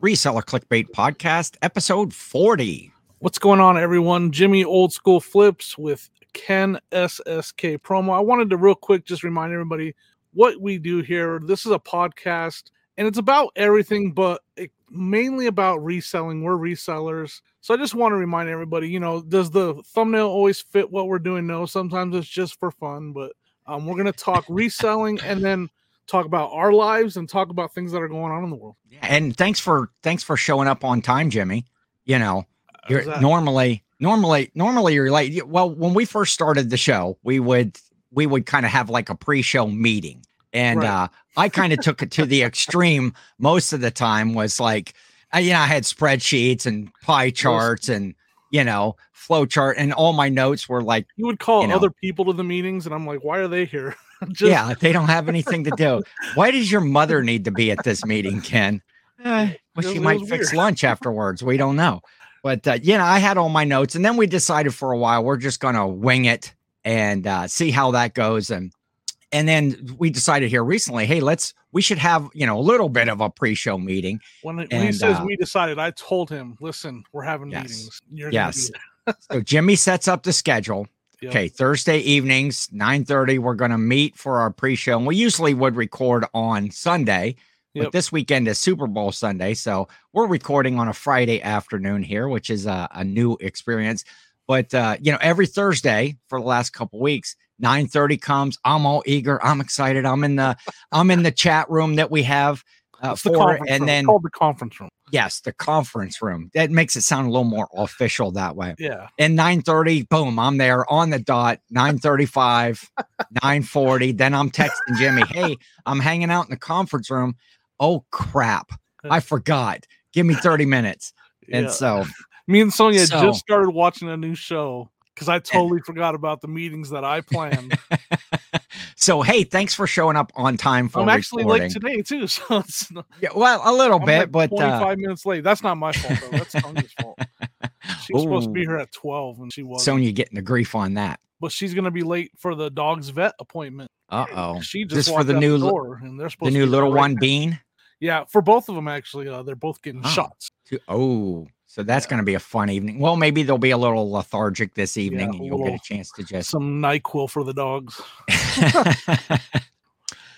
Reseller Clickbait Podcast, episode 40. What's going on, everyone? Jimmy Old School Flips with Ken SSK promo. I wanted to real quick just remind everybody what we do here. This is a podcast and it's about everything, but it, mainly about reselling. We're resellers. So I just want to remind everybody, you know, does the thumbnail always fit what we're doing? No, sometimes it's just for fun, but um, we're going to talk reselling and then talk about our lives and talk about things that are going on in the world. Yeah, and thanks for thanks for showing up on time, Jimmy. You know, you're normally normally normally you're late. Well, when we first started the show, we would we would kind of have like a pre-show meeting. And right. uh I kind of took it to the extreme most of the time was like I, you know, I had spreadsheets and pie charts and you know, flow chart and all my notes were like you would call you know, other people to the meetings and I'm like, why are they here? Just... Yeah, they don't have anything to do. Why does your mother need to be at this meeting, Ken? Uh, well, she might fix lunch afterwards. We don't know. But uh, you know, I had all my notes, and then we decided for a while we're just going to wing it and uh, see how that goes. And and then we decided here recently, hey, let's we should have you know a little bit of a pre-show meeting. When, when and, he says uh, we decided, I told him, listen, we're having yes, meetings. You're yes. so Jimmy sets up the schedule. Yep. Okay, Thursday evenings, 9:30, we're going to meet for our pre-show. And we usually would record on Sunday, yep. but this weekend is Super Bowl Sunday, so we're recording on a Friday afternoon here, which is a, a new experience. But uh, you know, every Thursday for the last couple weeks, 9:30 comes, I'm all eager, I'm excited. I'm in the I'm in the chat room that we have uh, for and room. then called the conference room. Yes, the conference room. That makes it sound a little more official that way. Yeah. And 9:30, boom, I'm there on the dot. 9:35, 9:40. Then I'm texting Jimmy, "Hey, I'm hanging out in the conference room. Oh crap, I forgot. Give me 30 minutes." And yeah. so, me and Sonia so, just started watching a new show because I eh. totally forgot about the meetings that I planned. so hey, thanks for showing up on time for. Recording. I'm actually recording. late today too, so it's yeah, well, a little I'm bit, like but 25 uh, minutes late. That's not my fault though. That's Sonia's fault. She was supposed to be here at 12 and she was. Sonia getting the grief on that. But she's gonna be late for the dog's vet appointment. Uh oh. She just this for the new the, door, and they're supposed the new little one, Bean. Yeah, for both of them actually. Uh, they're both getting oh. shots. Oh, so that's yeah. going to be a fun evening. Well, maybe they'll be a little lethargic this evening, yeah, and you'll get a chance to just some Nyquil for the dogs.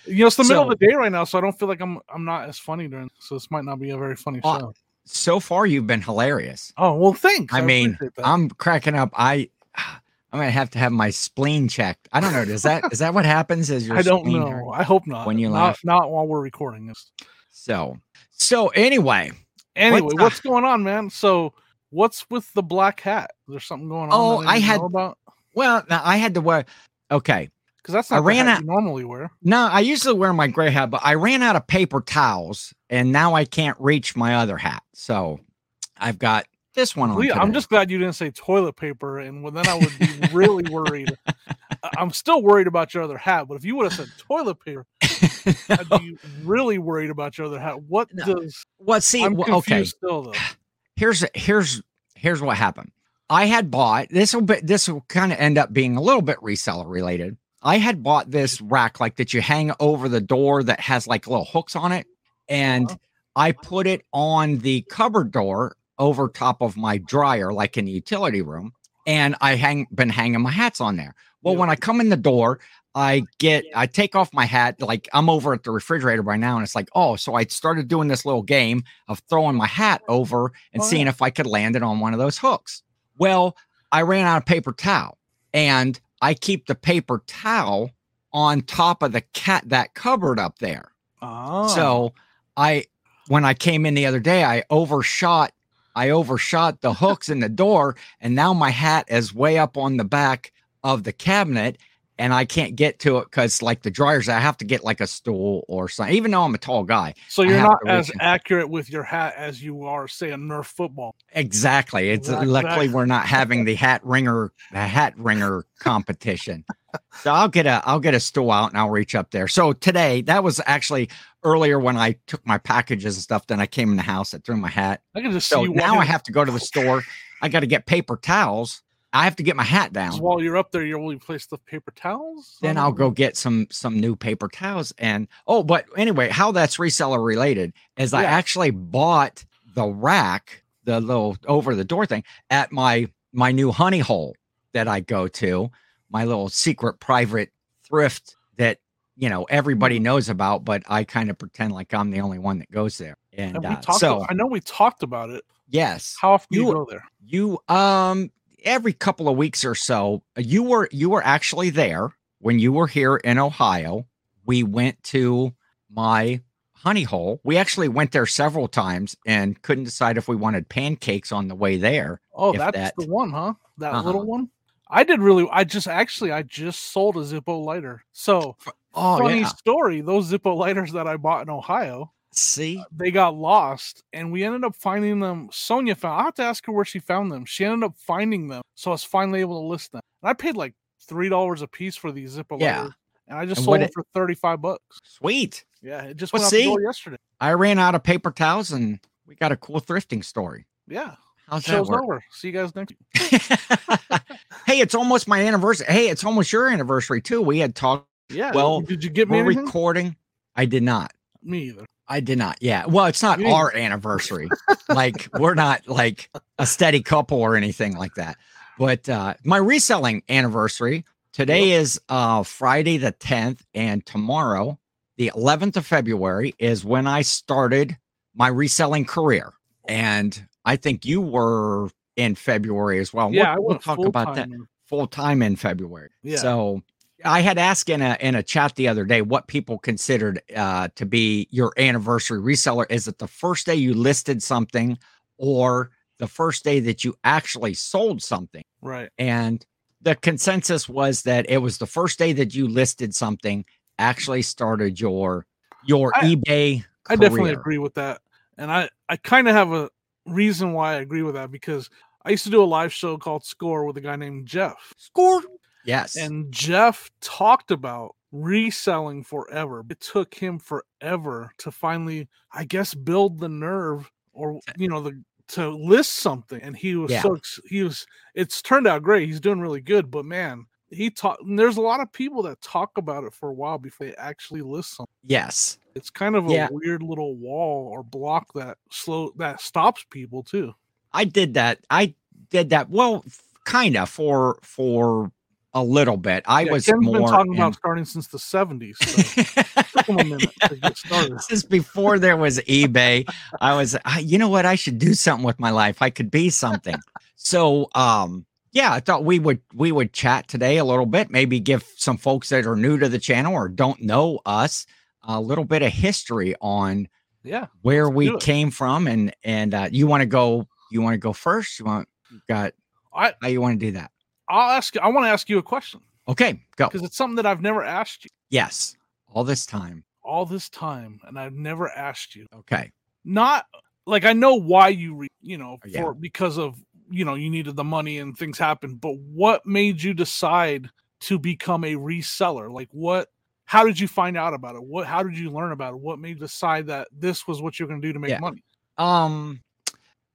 you know, it's the so, middle of the day right now, so I don't feel like I'm I'm not as funny during. So this might not be a very funny uh, show. So far, you've been hilarious. Oh well, thanks. I, I mean, I'm cracking up. I I'm gonna have to have my spleen checked. I don't know. Does that is that what happens? Is your I don't know. I hope not. When you not, laugh, not while we're recording this. So so anyway, Anyway, what's, what's going on, man? So, what's with the black hat? There's something going on. Oh, I, had about. Well, I had to wear. Okay, because that's not I ran out normally wear. No, I usually wear my gray hat, but I ran out of paper towels, and now I can't reach my other hat. So, I've got this one on. I'm just glad you didn't say toilet paper, and then I would be really worried. I'm still worried about your other hat, but if you would have said toilet paper, I'd be really worried about your other hat. What no. does what? See, I'm well, okay. Still, though. Here's here's here's what happened. I had bought this will be this will kind of end up being a little bit reseller related. I had bought this rack like that you hang over the door that has like little hooks on it, and uh-huh. I put it on the cupboard door over top of my dryer, like in the utility room, and I hang been hanging my hats on there. Well, when I come in the door, I get I take off my hat like I'm over at the refrigerator by now and it's like oh so I started doing this little game of throwing my hat over and oh, seeing yeah. if I could land it on one of those hooks. Well, I ran out of paper towel and I keep the paper towel on top of the cat that cupboard up there. Oh. So I when I came in the other day I overshot I overshot the hooks in the door and now my hat is way up on the back of the cabinet and I can't get to it because like the dryers, I have to get like a stool or something, even though I'm a tall guy. So you're not as accurate with your hat as you are, say, a Nerf football. Exactly. It's uh, exactly. luckily we're not having the hat ringer, the hat ringer competition. so I'll get a I'll get a stool out and I'll reach up there. So today, that was actually earlier when I took my packages and stuff. Then I came in the house, I threw my hat. I can just so now I have to go to the store. I got to get paper towels I have to get my hat down. While you're up there, you'll place the paper towels. Then I'll go get some some new paper towels. And oh, but anyway, how that's reseller related is yeah. I actually bought the rack, the little over the door thing at my my new honey hole that I go to, my little secret private thrift that you know everybody Mm-hmm. knows about, but I kind of pretend like I'm the only one that goes there. And, And we uh, talked. so I know we talked about it. yes, How often do you You- go there? you um every couple of weeks or so you were you were actually there when you were here in ohio we went to my honey hole we actually went there several times and couldn't decide if we wanted pancakes on the way there Oh, that's that- the one, huh? That Uh-huh. little one. I did really. I just actually, I just sold a Zippo lighter. So oh funny yeah story. Those Zippo lighters that I bought in Ohio, see uh, they got lost, and we ended up finding them. Sonia found. I have to ask her where she found them. She ended up finding them, so I was finally able to list them. And I paid like three dollars a piece for these Zippo Yeah. lighters, and I just And sold them it- for thirty five bucks. sweet Yeah, it just Well, went out the see? door yesterday. i ran out of paper towels and we got a cool thrifting story Yeah, how's that show's work over. See you guys next. hey it's almost my anniversary hey it's almost your anniversary too we had talked Yeah. Well, did you get me we're anything? recording i did not me either. I did not. Yeah. Well, it's not our anniversary. like we're not like a steady couple or anything like that. But uh my reselling anniversary today is uh Friday the 10th and tomorrow the 11th of February is when I started my reselling career. And I think you were in February as well. yeah, I we'll, we'll talk about that full time in February. Yeah. So I had asked in a in a chat the other day what people considered uh, to be your anniversary reseller. Is it the first day you listed something, or the first day that you actually sold something? Right. And the consensus was that it was the first day that you listed something actually started your your I- eBay. I definitely agree with that. And I, I kind of have a reason why I agree with that because I used to do a live show called Score with a guy named Jeff. Score. Yes. And Jeff talked about reselling forever. It took him forever to finally, I guess, build the nerve or, you know, the to list something. And he was Yeah. so, he was, it's turned out great. He's doing really good. But man, he taught, there's a lot of people that talk about it for a while before they actually list something. yes. It's kind of a Yeah. weird little wall or block that slow that stops people too. I did that. I did that. Well, kind of for for a little bit. I Yeah, was Ken's more been talking in- about starting since the 70s. So it took him a minute to this is before there was eBay. I was, I, you know what? I should do something with my life. I could be something. So, um, yeah, I thought we would we would chat today a little bit. Maybe give some folks that are new to the channel or don't know us a little bit of history on Yeah. where we came from. And and uh, you want to go? You want to go first? You want? You got? I How you want to do that? I'll ask you I want to ask you a question Okay, go. because it's something that I've never asked you Yes, all this time. all this time and I've never asked you. Okay. Not like I know why you re, you know, for Yeah. because of you know, you needed the money and things happened, but what made you decide to become a reseller? Like what how did you find out about it? What how did you learn about it? What made you decide that this was what you're going to do to make Yeah. money? Um,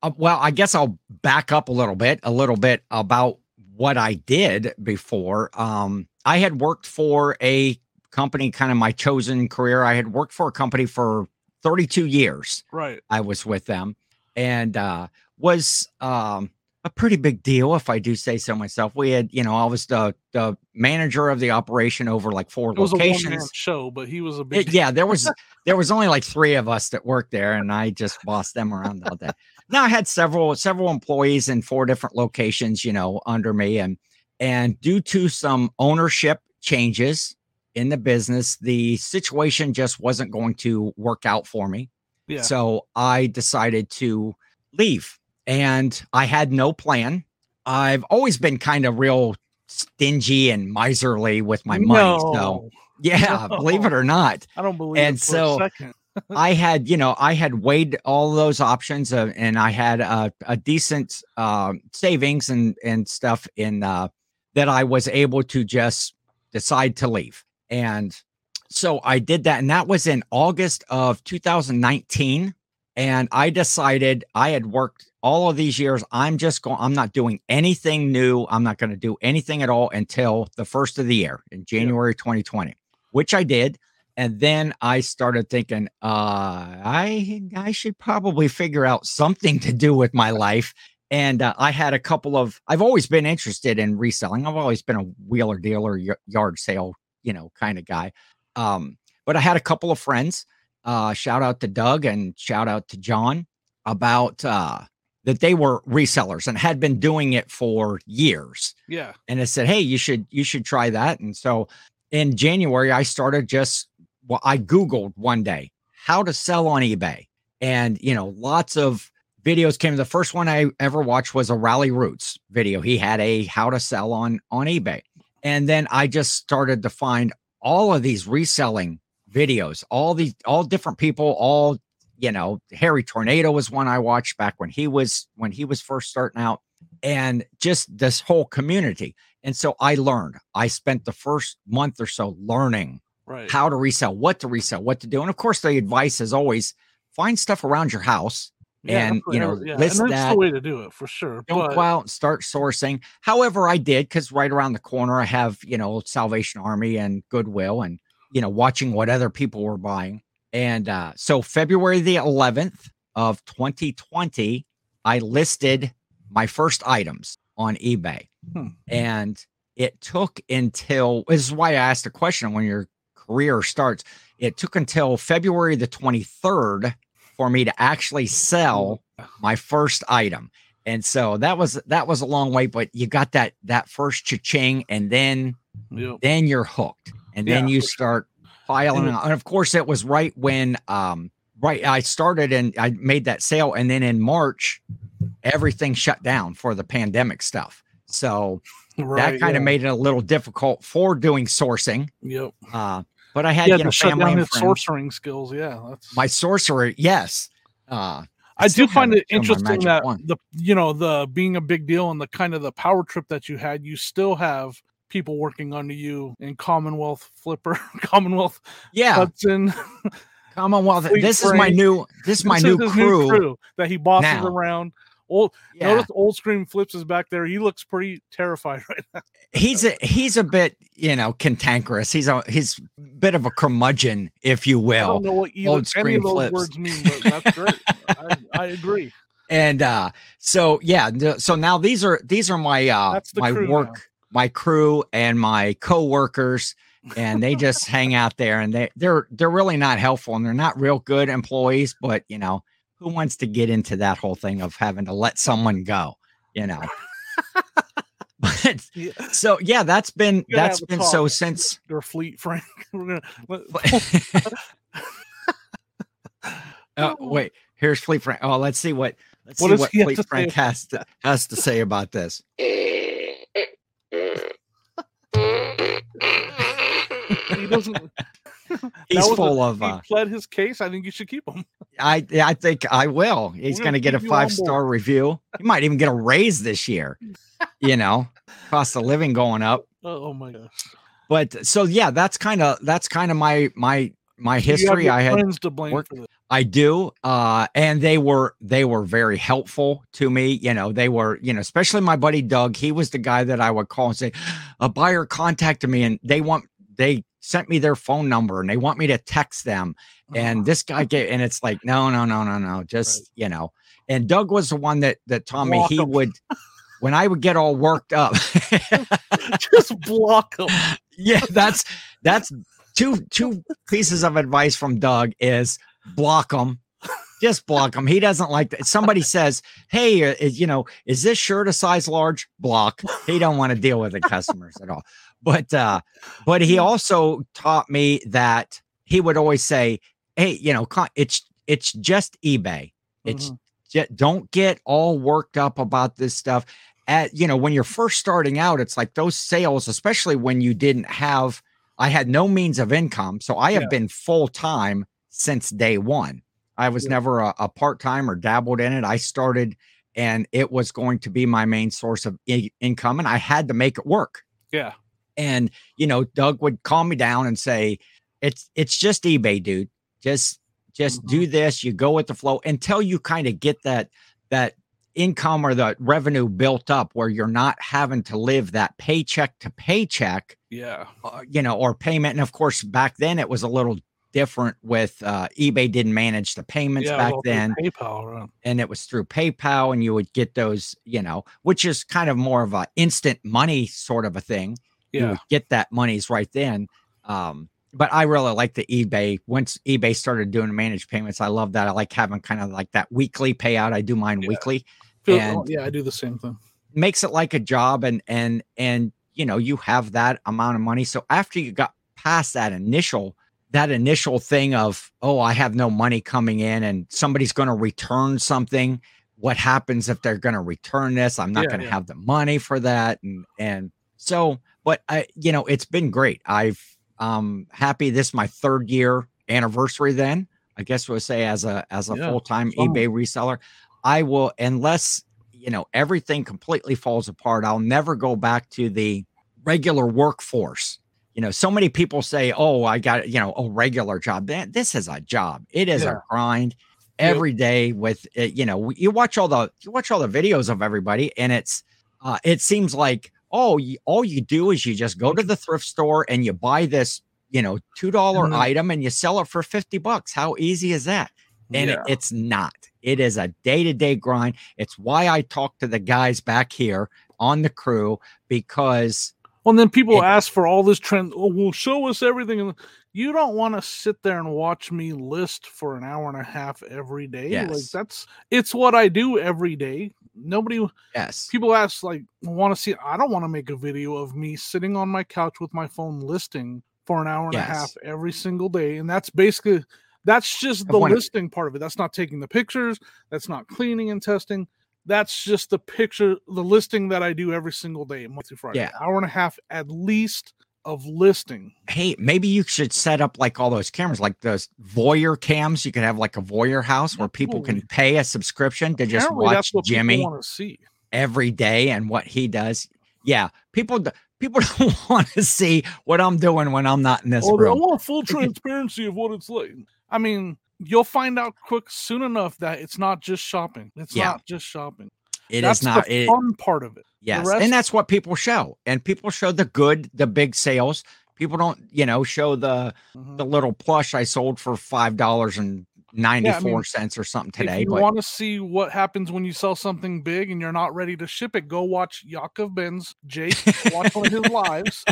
uh, well, I guess I'll back up a little bit, a little bit about what I did before. Um, I had worked for a company, kind of my chosen career. I had worked for a company for 32 years. Right. I was with them and uh, was um, a pretty big deal, if I do say so myself. We had, you know, I was the the manager of the operation over like four It was a locations. show, but he was a big It- yeah, there was there was only like three of us that worked there, and I just bossed them around all day. Now I had several several employees in four different locations, you know, under me, and and due to some ownership changes in the business, the situation just wasn't going to work out for me. yeah. So I decided to leave, and I had no plan. I've always been kind of real stingy and miserly with my money. So No, yeah, believe it or not, I don't believe And so- second. I had, you know, I had weighed all those options uh, and I had a, a decent um, savings and and stuff in uh, that I was able to just decide to leave. And so I did that, and that was in August of 2019. And I decided I had worked all of these years. I'm just going. I'm not doing anything new. I'm not going to do anything at all until the first of the year in January 2020, which I did. And then I started thinking, uh, I I should probably figure out something to do with my life. And uh, I had a couple of. I've always been interested in reselling. I've always been a wheeler dealer, yard sale, you know, kind of guy. Um, but I had a couple of friends. Uh, shout out to Doug and shout out to John about uh, that they were resellers and had been doing it for years Yeah. and it said hey you should you should try that and so in january i started just well i googled one day how to sell on ebay and you know lots of videos came. The first one i ever watched was a Ralli Roots video. He had a how to sell on on ebay. And then i just started to find all of these reselling videos all these all different people all you know Hairy Tornado was one i watched back when he was when he was first starting out and just this whole community. And so i learned. I spent the first month or so learning Right. how to resell what to resell what to do and of course the advice is always find stuff around your house Yeah, and, you know, yeah, list and that's that. the way to do it for sure. don't but, go out and start sourcing. However, I did because right around the corner I have, you know, Salvation Army and Goodwill and, you know, watching what other people were buying. And uh, so February the 11th of 2020, I listed my first items on eBay. Hmm. And it took until this is why I asked the question when your career starts. It took until February the 23rd for me to actually sell my first item. And so that was that was a long way, but you got that that first cha-ching, and then Yep. then you're hooked, and then you start filing. And- And of course, it was right when um right I started and I made that sale, and then in March, everything shut down for the pandemic stuff. So Right, that kind yeah. of made it a little difficult for doing sourcing. Yep. Uh, but I had Yeah, you know shut family down his sorcering skills. Yeah. That's My sorcerer, yes. Uh, I still do find it interesting that wand. the you know the being a big deal and the kind of the power trip that you had, you still have people working under you in Commonwealth Flipper, Commonwealth yeah, Hudson. Commonwealth. Fleet This is my new. This is my This new his crew. that he bosses now. around. Old Yeah, notice old scream flips is back there. He looks pretty terrified right now. he's a he's a bit you know cantankerous. He's a he's a bit of a curmudgeon, if you will. I don't know what old any of those flips. words mean, but that's great. I, I agree. And uh, so yeah, so now these are these are my uh my work, now. my crew, and my co-workers. and they just hang out there and they they're they're really not helpful and they're not real good employees but you know who wants to get into that whole thing of having to let someone go you know but so yeah that's been that's been so since They're Fleet Frank. We're gonna oh, oh, wait here's fleet frank oh let's see what let's What see what fleet to say frank has to has to say about this he doesn't. He's was a- full of he uh pled his case. I think you should keep him. i i think i will. He's going to get a keep you on five star review. He might even get a raise this year you know cost of living going up. Oh, my gosh. but so yeah that's kind of that's kind of my my my history. i had to blame worked- i do uh and they were they were very helpful to me you know they were you know especially my buddy doug. He was the guy that i would call and say a buyer contacted me and they want they sent me their phone number and they want me to text them and this guy gave and it's like no no no no no just Right. you know and doug was the one that that taught me he would when i would get all worked up just block him. yeah that's that's two two pieces of advice from doug is block him. Just block him. He doesn't like that. Somebody says hey uh, you know is this shirt a size large? Block. He don't want to deal with the customers at all but uh but he also taught me that he would always say hey you know it's it's just ebay it's Mhm. ju- don't get all worked up about this stuff at you know when you're first starting out it's like those sales especially when you didn't have i had no means of income so i have Yeah. been full time since day one i was Yeah. never a, a part-time or dabbled in it i started and it was going to be my main source of i- income and i had to make it work yeah. And you know doug would calm me down and say it's it's just ebay dude just just Mm-hmm. do this you go with the flow until you kind of get that that income or the revenue built up where you're not having to live that paycheck to paycheck Yeah. uh, you know or payment and of course back then it was a little different with uh, eBay didn't manage the payments Yeah, back well, then PayPal, right? and it was through PayPal, and you would get those, you know, which is kind of more of a instant money sort of a thing. Yeah. get that monies right then. Um, but I really like the eBay. Once eBay started doing managed payments, I love that. I like having kind of like that weekly payout. I do mine Yeah. weekly. Feel- And- yeah, I do the same thing. Makes it like a job, and and and you know you have that amount of money. So after you got past that initial that initial thing of oh I have no money coming in, and somebody's going to return something. What happens if they're going to return this? I'm not Yeah, going to yeah. have the money for that, and and so but I you know it's been great. I've um happy this is my third year anniversary. Then I guess we'll say as a as a Yeah, full time fun. eBay reseller. I will unless you know everything completely falls apart. I'll never go back to the regular workforce. You know, so many people say, "Oh, I got you know a regular job." Man, this is a job. It is Yeah. a grind every day. With you know, you watch all the you watch all the videos of everybody, and it's uh, it seems like oh, you, all you do is you just go to the thrift store and you buy this you know two then- mm-hmm. item and you sell it for fifty bucks. How easy is that? and it- it's not. It is a day to day grind. It's why I talk to the guys back here on the crew because and then people ask for all this trend. Oh, well, show us everything. And you don't want to sit there and watch me list for an hour and a half every day. Like that's it's what I do every day. Nobody yes, people ask like want to see. I don't want to make a video of me sitting on my couch with my phone listing for an hour and a half every single day, and that's basically that's just The the point of- listing part of it. That's not taking the pictures. That's not cleaning and testing. That's just the picture, the listing that I do every single day, Monday through Friday. Yeah. Hour and a half at least of listing. hey, maybe you should set up like all those cameras, like those voyeur cams. You could have like a voyeur house where people can pay a subscription to just Apparently, watch Jimmy every day and what he does. Yeah, people people don't want to see what I'm doing when I'm not in this Oh, I want full transparency of what it's like. I mean, you'll find out quick soon enough that it's not just shopping. It's Yeah. not just shopping. It That's is not. the It, fun part of it. Yes, rest- and that's what people show, and people show the good, the big sales. People don't, you know, show the Mhm. the little plush I sold for five dollars and ninety four mean, cents or something today. if you want to see what happens when you sell something big and you're not ready to ship it, go watch Yakov Ben's Jake watch one of his lives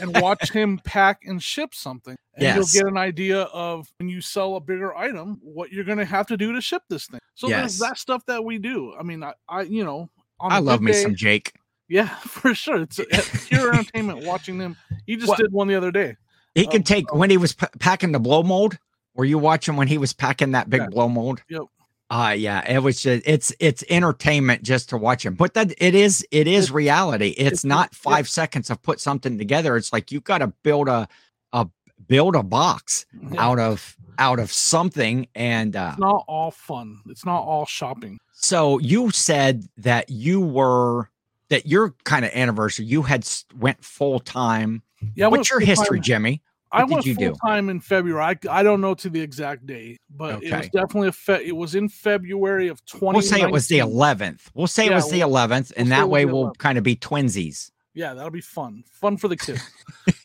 and watch him pack and ship something. And Yes. you'll get an idea of when you sell a bigger item, what you're going to have to do to ship this thing. So Yes. there's that stuff that we do. I mean, I, I you know, on I love me day- some Jake. Yeah, for sure. It's uh, pure entertainment watching them. He just What- did one the other day. He could take when he was p- packing the blow mold. Were you watching when he was packing that big Yeah. blow mold? Yep. Uh yeah, it was just it's it's entertainment just to watch him. But that it is it is reality. It's, it's- not five seconds of put something together. It's like you got to build a a build a box Yeah. out of out of something and uh It's not all fun. It's not all shopping. so you said that you were that your kind of anniversary you had went full time Yeah. What's your history full-time- jimmy I went you do? full time in February. I, I don't know to the exact date, but it was definitely a fe- it was in February of 20. we'll say it was the 11th we'll say it was the we'll- 11th and we'll that way we'll kind of be twinsies Yeah, that'll be fun. Fun for the kids.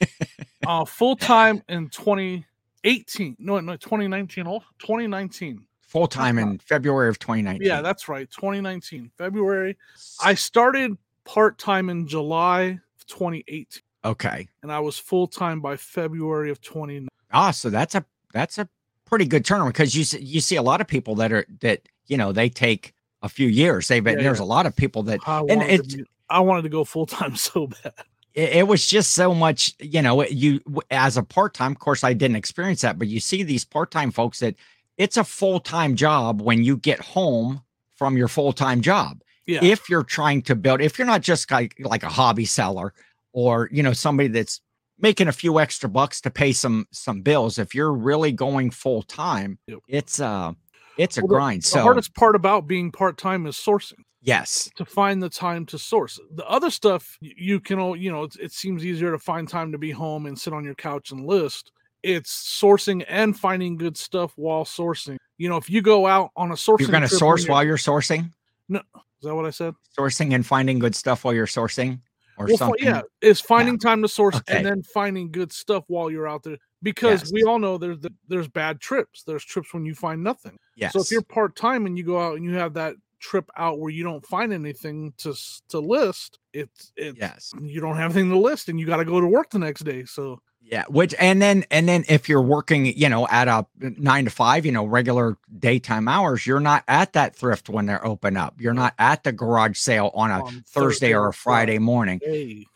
uh full time in 2018. No, no, 2019. Oh, 2019. full time in february of 2019 Yeah, that's right. 2019. February. I started part time in July of 2018, okay and I was full time by February of 2019. ah so that's a that's a pretty good turnaround because you see, you see a lot of people that are that you know they take a few years they've been Yeah, there's yeah. a lot of people that I and to be, I wanted to go full time so bad. it, it was just so much you know you as a part-time of course i didn't experience that but you see these part-time folks that it's a full-time job when you get home from your full-time job Yeah. if you're trying to build if you're not just like like a hobby seller or you know somebody that's making a few extra bucks to pay some some bills if you're really going full-time Yep. it's uh it's a Well, the- grind the so hardest part about being part time is sourcing. yes to find the time to source. The other stuff you can, all you know, it, it seems easier to find time to be home and sit on your couch and list. It's sourcing and finding good stuff while sourcing. You know, if you go out on a sourcing, you're going to source you're- while you're sourcing No, is that what I said? sourcing and finding good stuff while you're sourcing or Well, something yeah, it's finding time to source Okay. and then finding good stuff while you're out there. because Yes. we all know there's the, there's bad trips. There's trips when you find nothing. Yes. So if you're part time and you go out and you have that trip out where you don't find anything to to list, it's it's yes. you don't have anything to list and you got to go to work the next day. So Yeah, which and then and then if you're working, you know, at a nine to five, you know, regular daytime hours, you're not at that thrift when they're open up. You're not at the garage sale on a on Thursday or a Friday morning.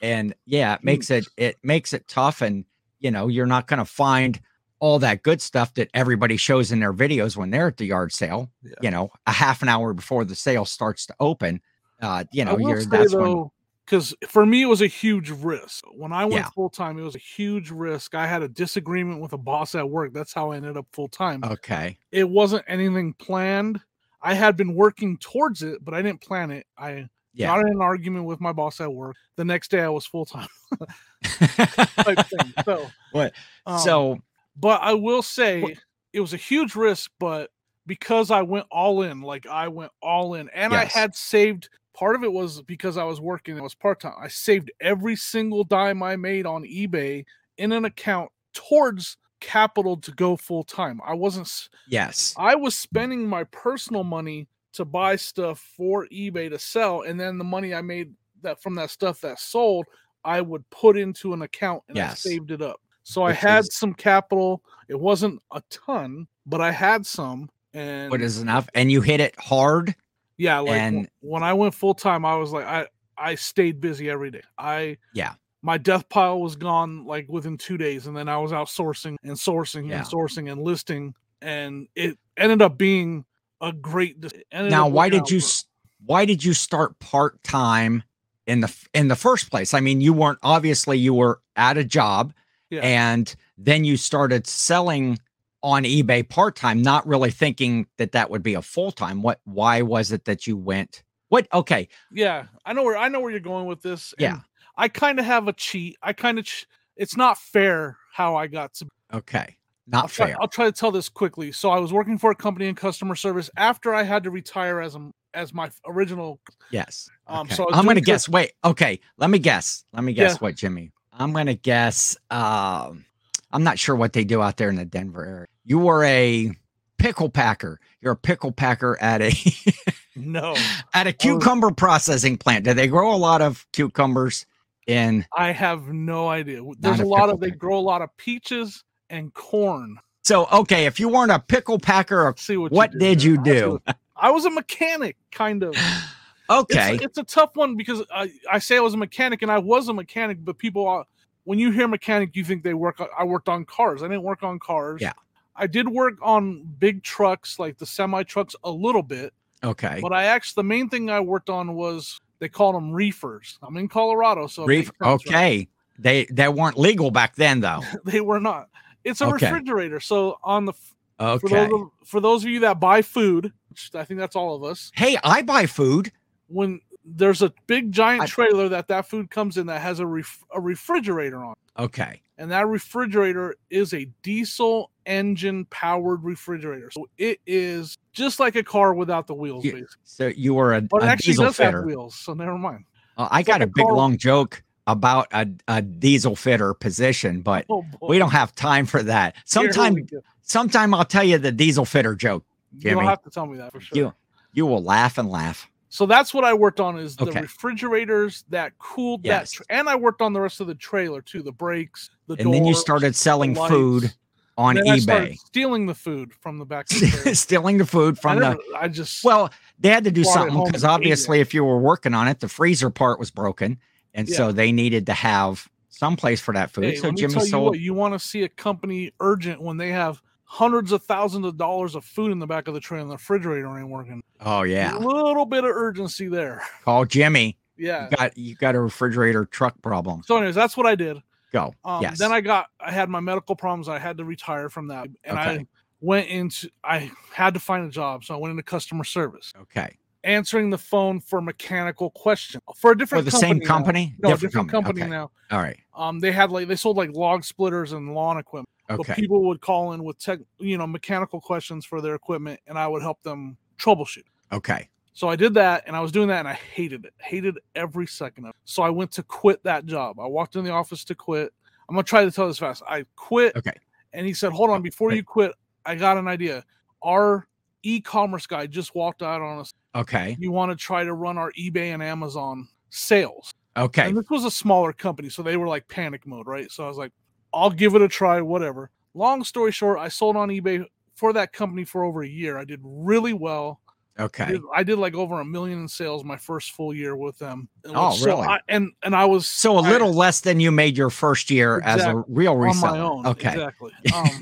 And yeah, it makes it it makes it tough. And you know, you're not gonna find all that good stuff that everybody shows in their videos when they're at the yard sale, Yeah. you know, a half an hour before the sale starts to open. Uh, you know, you're that's when though, because for me it was a huge risk. When I went Yeah. full time, it was a huge risk. I had a disagreement with a boss at work. That's how I ended up full time. okay. it wasn't anything planned. I had been working towards it, but I didn't plan it. I Yeah. got in an argument with my boss at work. The next day, I was full time type thing. So, What? um, so but I will say What- it was a huge risk, but because I went all in, like I went all in, and I had saved. Part of it was because I was working. It was part time. I saved every single dime I made on eBay in an account towards capital to go full time. I wasn't. yes. I was spending my personal money to buy stuff for eBay to sell, and then the money I made that from that stuff that sold, I would put into an account and Yes. I saved it up. So I had is- some capital. It wasn't a ton, but I had some. And What is enough? And you hit it hard. Yeah, like and- when I went full time, I was like, I I stayed busy every day. I Yeah. My death pile was gone like within two days, and then I was outsourcing and sourcing Yeah. and sourcing and listing, and it ended up being a great. de- it ended now why did you for- why did you start part-time in the in the first place i mean you weren't obviously you were at a job Yeah. and then you started selling on ebay part-time not really thinking that that would be a full-time what why was it that you went what okay Yeah, I know where I know where you're going with this. Yeah. I kind of have a cheat. I kind of ch- it's not fair how I got to. okay not I'll try, fair I'll try to tell this quickly. So I was working for a company in customer service after I had to retire as a as my original. yes Um, okay. so i'm gonna guess wait okay let me guess let me guess Yeah. what jimmy i'm gonna guess um i'm not sure what they do out there in the denver area you were a pickle packer you're a pickle packer at a No, at a cucumber processing plant do they grow a lot of cucumbers in I have no idea. There's a lot of they picker. grow a lot of peaches and corn. so okay if you weren't a pickle packer see what what you did there. you do I was a mechanic, kind of. okay it's, it's a tough one because I, I say I was a mechanic and I was a mechanic, but people, are, when you hear mechanic, you think they work. I worked on cars. I didn't work on cars. Yeah. I did work on big trucks, like the semi trucks, a little bit. okay But I actually, the main thing I worked on was they called them reefers. I'm in Colorado, so Reef, sense, right? okay they they weren't legal back then though they were not. It's a Okay. refrigerator. So on the f- for okay those of, for those of you that buy food, which I think that's all of us, hey i buy food when there's a big giant trailer that that food comes in that has a ref, a refrigerator on, it. okay and that refrigerator is a diesel engine powered refrigerator. So it is just like a car without the wheels, You- basically. so you were a, But it a actually diesel does fitter have wheels, so never mind. Uh, I It's got like a a big long joke about a, a diesel fitter position, but Oh, we don't have time for that. Sometime, go. sometime I'll tell you the diesel fitter joke. you Jimmy. don't have to tell me that for sure. You you will laugh and laugh. So that's what I worked on is the Okay. refrigerators that cooled Yes. that, tra- and I worked on the rest of the trailer too, the brakes, the And then you started selling lights. food on Then I eBay, stealing the food from the back. The stealing the food I, from the. I just Well, they had to do something because obviously, if you were working on it, the freezer part was broken, and so they needed to have some place for that food. Hey, so Jimmy tell you what, you want to see a company urgent when they have hundreds of thousands of dollars of food in the back of the tray and the refrigerator ain't working. oh yeah, A little bit of urgency there. call Jimmy. Yeah. You got you got a refrigerator truck problem. So, anyways, that's what I did. Go. Um, yes. Then I got, I had my medical problems. I had to retire from that, and I went into, I had to find a job, so I went into customer service, okay. answering the phone for mechanical questions for a different For different the company same now. company? No, different, company, Okay. now. All right. Um, they had like they sold like log splitters and lawn equipment. But people would call in with tech, you know, mechanical questions for their equipment, and I would help them troubleshoot. Okay. So I did that, and I was doing that, and I hated it, hated every second of it. So I went to quit that job. I walked in the office to quit. I'm gonna try to tell this fast. I quit, Okay. and he said, "Hold on, before you quit, I got an idea. Our e-commerce guy just walked out on us. Okay. You want to try to run our eBay and Amazon sales?" Okay. And this was a smaller company, so they were like panic mode, right? So I was like, "I'll give it a try, whatever." Long story short, I sold on eBay for that company for over a year. I did really well. I Okay. did, I did like over a million in sales my first full year with them. Oh, so really? I- and and I was So a little less than you made your first year as a Exactly. real on reseller. my own. Okay. exactly. Um,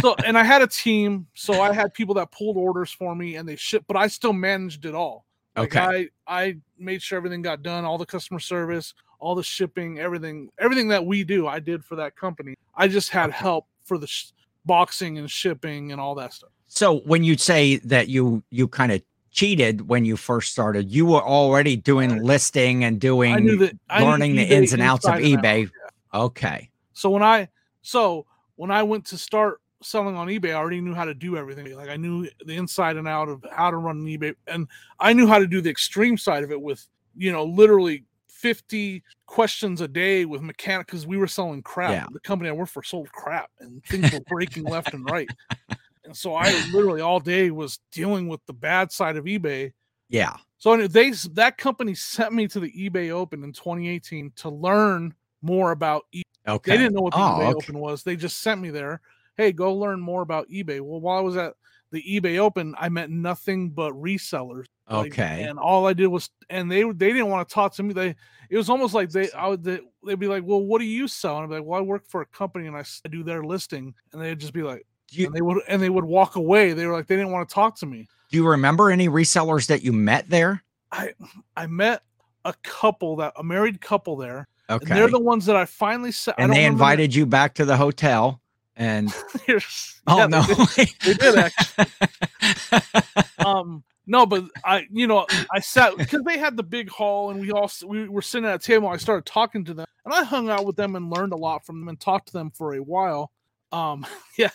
so and I had a team, so I had people that pulled orders for me and they shipped, but I still managed it all. Like Okay. I I made sure everything got done, all the customer service, all the shipping, everything, everything that we do, I did for that company. I just had help for the sh- boxing and shipping and all that stuff. So when you say that you you kind of cheated when you first started, you were already doing listing and doing that learning the ins and outs of and out. eBay. Okay. So when I so when I went to start selling on eBay, I already knew how to do everything. Like I knew the inside and out of how to run an eBay, and I knew how to do the extreme side of it with you know literally fifty questions a day with mechanic because we were selling crap. Yeah. The company I worked for sold crap, and things were breaking left and right. And so I literally all day was dealing with the bad side of eBay. Yeah. So they that company sent me to the eBay Open in 2018 to learn more about eBay. Okay. they didn't know what the Oh, eBay okay. Open was. They just sent me there. Hey, go learn more about eBay. Well, while I was at the eBay Open, I met nothing but resellers. like, Okay. and all I did was, and they they didn't want to talk to me. They it was almost like they I would they, they'd be like, well, what do you sell? And I'd be like, well, I work for a company and I do their listing, and they'd just be like, you, and they would and they would walk away. They were like, they didn't want to talk to me. do you remember any resellers that you met there? I I met a couple that a married couple there, and Okay. they're the ones that I finally said. and they invited you back to the hotel and oh no. they did actually. um no but i you know i sat because they had the big hall and we all we were sitting at a table i started talking to them and i hung out with them and learned a lot from them and talked to them for a while um yeah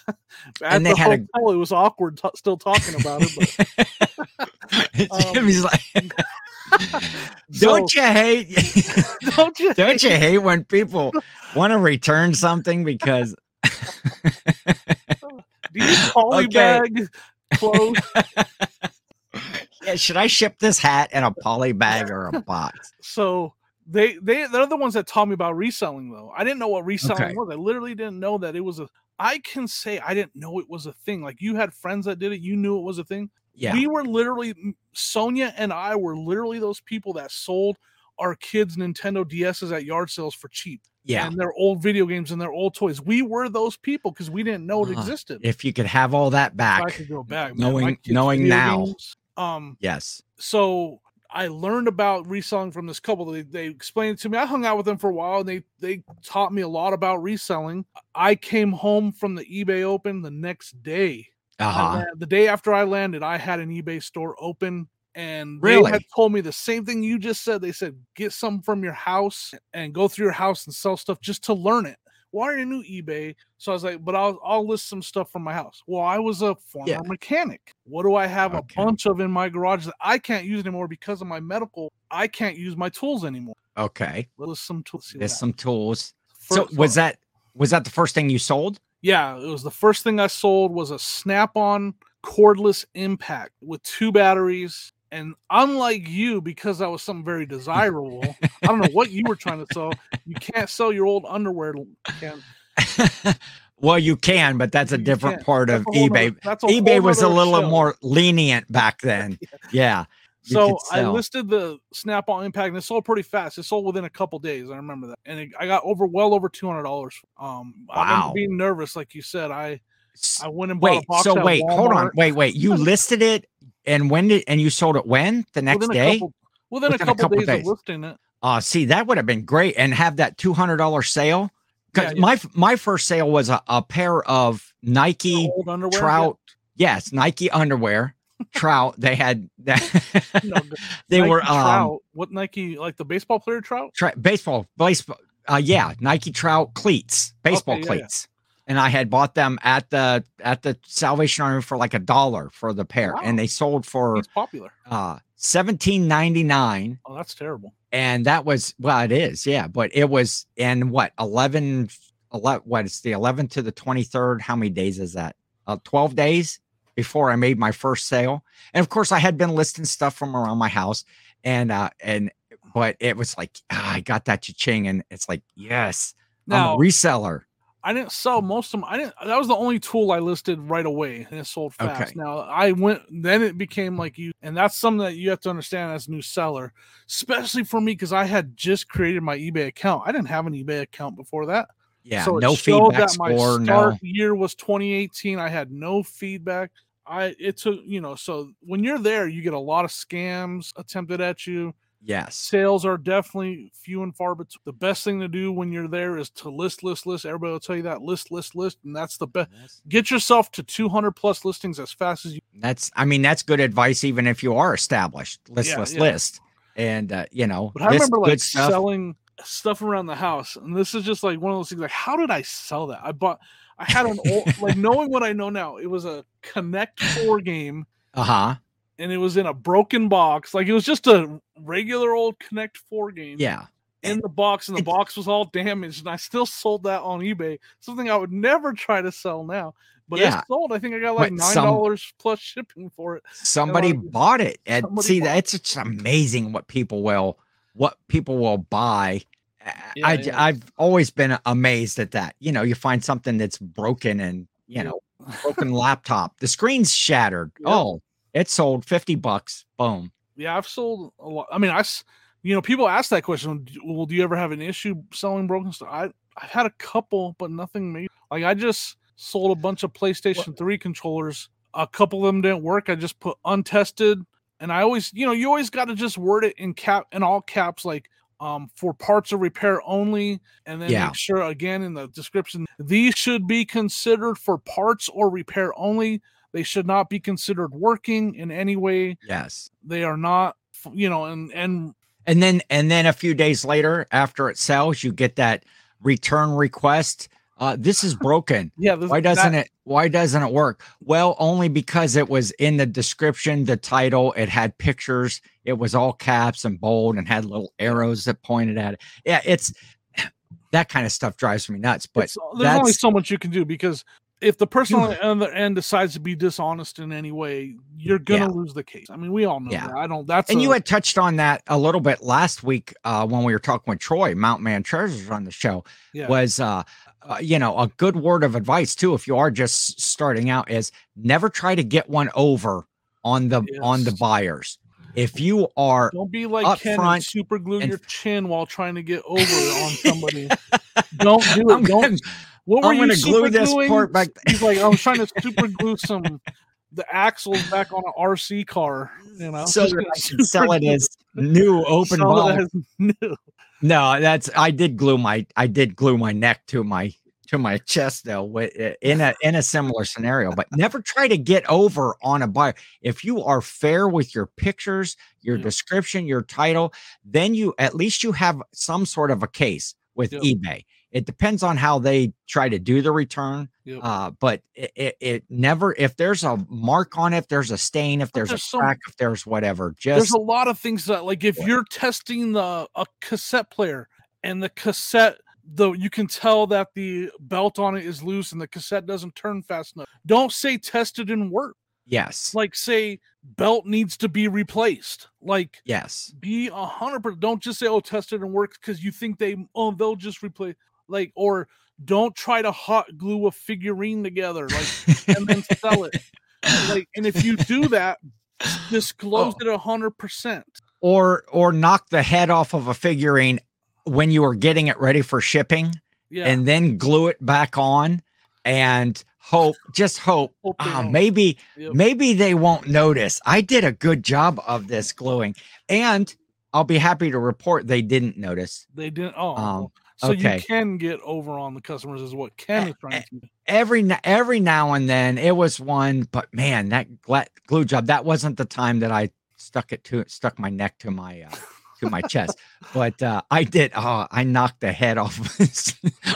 And they the had a- it was awkward t- still talking about it but um, Jimmy's like, don't you hate? don't you don't you hate when people want to return something because do you poly Okay. bag clothes yeah, should I ship this hat in a poly bag or a box? so they they they're the ones that taught me about reselling though i didn't know what reselling Okay. was i literally didn't know that it was a i can say i didn't know it was a thing like you had friends that did it you knew it was a thing Yeah. we were literally sonia and i were literally those people that sold our kids nintendo ds's at yard sales for cheap yeah. and their old video games and their old toys we were those people because we didn't know it existed If you could have all that If i back. could go back knowing- kids' knowing now. games, um Yes. so I learned about reselling from this couple. They, they explained it to me. I hung out with them for a while and they they taught me a lot about reselling. I came home from the eBay open the next day. Uh-huh. land- the day after I landed, I had an eBay store open and they Really? had told me the same thing you just said. They said, get some from your house and go through your house and sell stuff just to learn it. Well, I already knew eBay. So I was like, but I'll I'll list some stuff from my house. Well, I was a former Yeah. mechanic. What do I have Okay. a bunch of in my garage that I can't use anymore because of my medical? I can't use my tools anymore. Okay. List some tools. see what There's I some tools. So First- was that was that the first thing you sold? Yeah, it was the first thing I sold was a snap-on cordless impact with two batteries. And unlike you, because that was something very desirable, I don't know what you were trying to sell. You can't sell your old underwear. Ken. well, you can, but that's a You different part of That's a eBay. a eBay was a little show. more lenient back then. Yeah. you So I listed the Snap-on Impact, and it sold pretty fast. It sold within a couple days. I remember that, and it, I got over well over two hundred dollars. Um, I Wow. being nervous, like you said. I I went and bought Wait, a box. so wait, hold on. Wait, wait. You listed it and when did and you sold it when? The next within day? Couple, within, Within a a couple, couple days, days. of listing it. Uh see, that would have been great and have that $200 sale. Cuz Yeah, yeah. my my first sale was a, a pair of Nike Old underwear. yeah. trout. Yes, Nike underwear. trout. They had that No, they Nike were um Trout. What Nike? Like the baseball player Trout? tra- baseball baseball uh yeah nike trout cleats baseball Okay, cleats and i had bought them at the at the salvation army for like a dollar for the pair Wow. and they sold for He's popular. uh 17.99 Oh, that's terrible. and that was well it is yeah but it was in what 11 ele- what it's the 11th to the 23rd. How many days is that? Uh, 12 days before I made my first sale. And of course, I had been listing stuff from around my house, and uh, and but it was like ah, I got that cha-ching, and it's like yes, I'm a reseller. I didn't sell most of them. I didn't. That was the only tool I listed right away, and it sold fast. Okay. Now I went. Then it became like you, and that's something that you have to understand as a new seller, especially for me because I had just created my eBay account. I didn't have an eBay account before that. Yeah, so no feedback that my score. start No, year was 2018. I had no feedback. I it took you know. So when you're there, you get a lot of scams attempted at you. Yes, Sales are definitely few and far between. The best thing to do when you're there is to list, list, list. Everybody will tell you that list, list, list, and that's the best. Get yourself to 200 plus listings as fast as you. that's I mean that's good advice even if you are established. List, Yeah, list, yeah. list, and uh, you know, But I remember good like stuff. selling stuff around the house, and this is just like one of those things. Like, how did I sell that? I bought. I had an old, like knowing what I know now. It was a Connect Four game, Uh huh. And it was in a broken box. Like it was just a regular old Connect Four game. Yeah. in the box, and the It's- box was all damaged, and I still sold that on eBay. Something I would never try to sell now, but Yeah. it sold. I think I got like But nine some- dollars plus shipping for it. somebody like, bought it and see bought that's just amazing what people will what people will buy I- Yeah, I, yeah. i've always been amazed at that you know you find something that's broken and you Yeah. know broken laptop the screen's shattered Yeah. oh it sold 50 bucks boom Yeah, I've sold a lot. I mean, I, you know, people ask that question. Well, do you ever have an issue selling broken stuff? I, I've had a couple, but nothing major. Like I just sold a bunch of PlayStation Three controllers. A couple of them didn't work. I just put untested, and I always, you know, you always got to just word it in cap in all caps, like um for parts of repair only, and then Yeah. make sure again in the description these should be considered for parts or repair only. They should not be considered working in any way. Yes. They are not you know and and and then and then a few days later after it sells you get that return request. Uh this is broken. Yeah this, why doesn't that, it why doesn't it work? Well only because it was in the description the title it had pictures it was all caps and bold and had little arrows that pointed at it. Yeah it's that kind of stuff drives me nuts but there's only so much you can do because if the person on the other end decides to be dishonest in any way you're gonna Yeah. lose the case i mean we all know Yeah. that i don't that's and a- you had touched on that a little bit last week uh, when we were talking with Troy, Mount Man Treasures on the show. yeah Was uh, uh, you know a good word of advice too if you are just starting out is never try to get one over on the on the buyers. If you are don't be like up Ken front super glue and- your chin while trying to get over on somebody. don't do it. I'm don't. gonna, What were I'm you gonna glue super this gluing? part back. He's like, I was trying to super glue some the axles back on an RC car. You know, so that I can sell it as new open some of bottle. new. No, that's I did glue my I did glue my neck to my to my chest though uh, in a in a similar scenario. But never try to get over on a buyer. If you are fair with your pictures, your Yeah. description, your title, then you at least you have some sort of a case with Yep. eBay. It depends on how they try to do the return. Yep. Uh, but it, it, it never if there's a mark on it, if there's a stain, if there's a there's some- crack, if there's whatever, There's a lot of things that, like, if you're testing the a cassette player and the cassette, though you can tell that the belt on it is loose and the cassette doesn't turn fast enough. Don't say tested and work. yes, Like, say belt needs to be replaced. Like, yes. be a hundred percent. Don't just say, "Oh, tested and works," because you think they, oh, they'll just replace. Like, or don't try to hot glue a figurine together, like, and then sell it. Like, and if you do that, disclose Oh. it a hundred percent. or or knock the head off of a figurine when you are getting it ready for shipping Yeah, and then glue it back on and hope just hope Hope ah, maybe Yep. maybe they won't notice i did a good job of this gluing and i'll be happy to report they didn't notice they didn't. Oh, Um, so okay. you can get over on the customers, is what Ken is trying to. do. every every now and then it was one but man that glue job that wasn't the time that i stuck it to stuck my neck to my uh, to my chest but uh i did oh i knocked the head off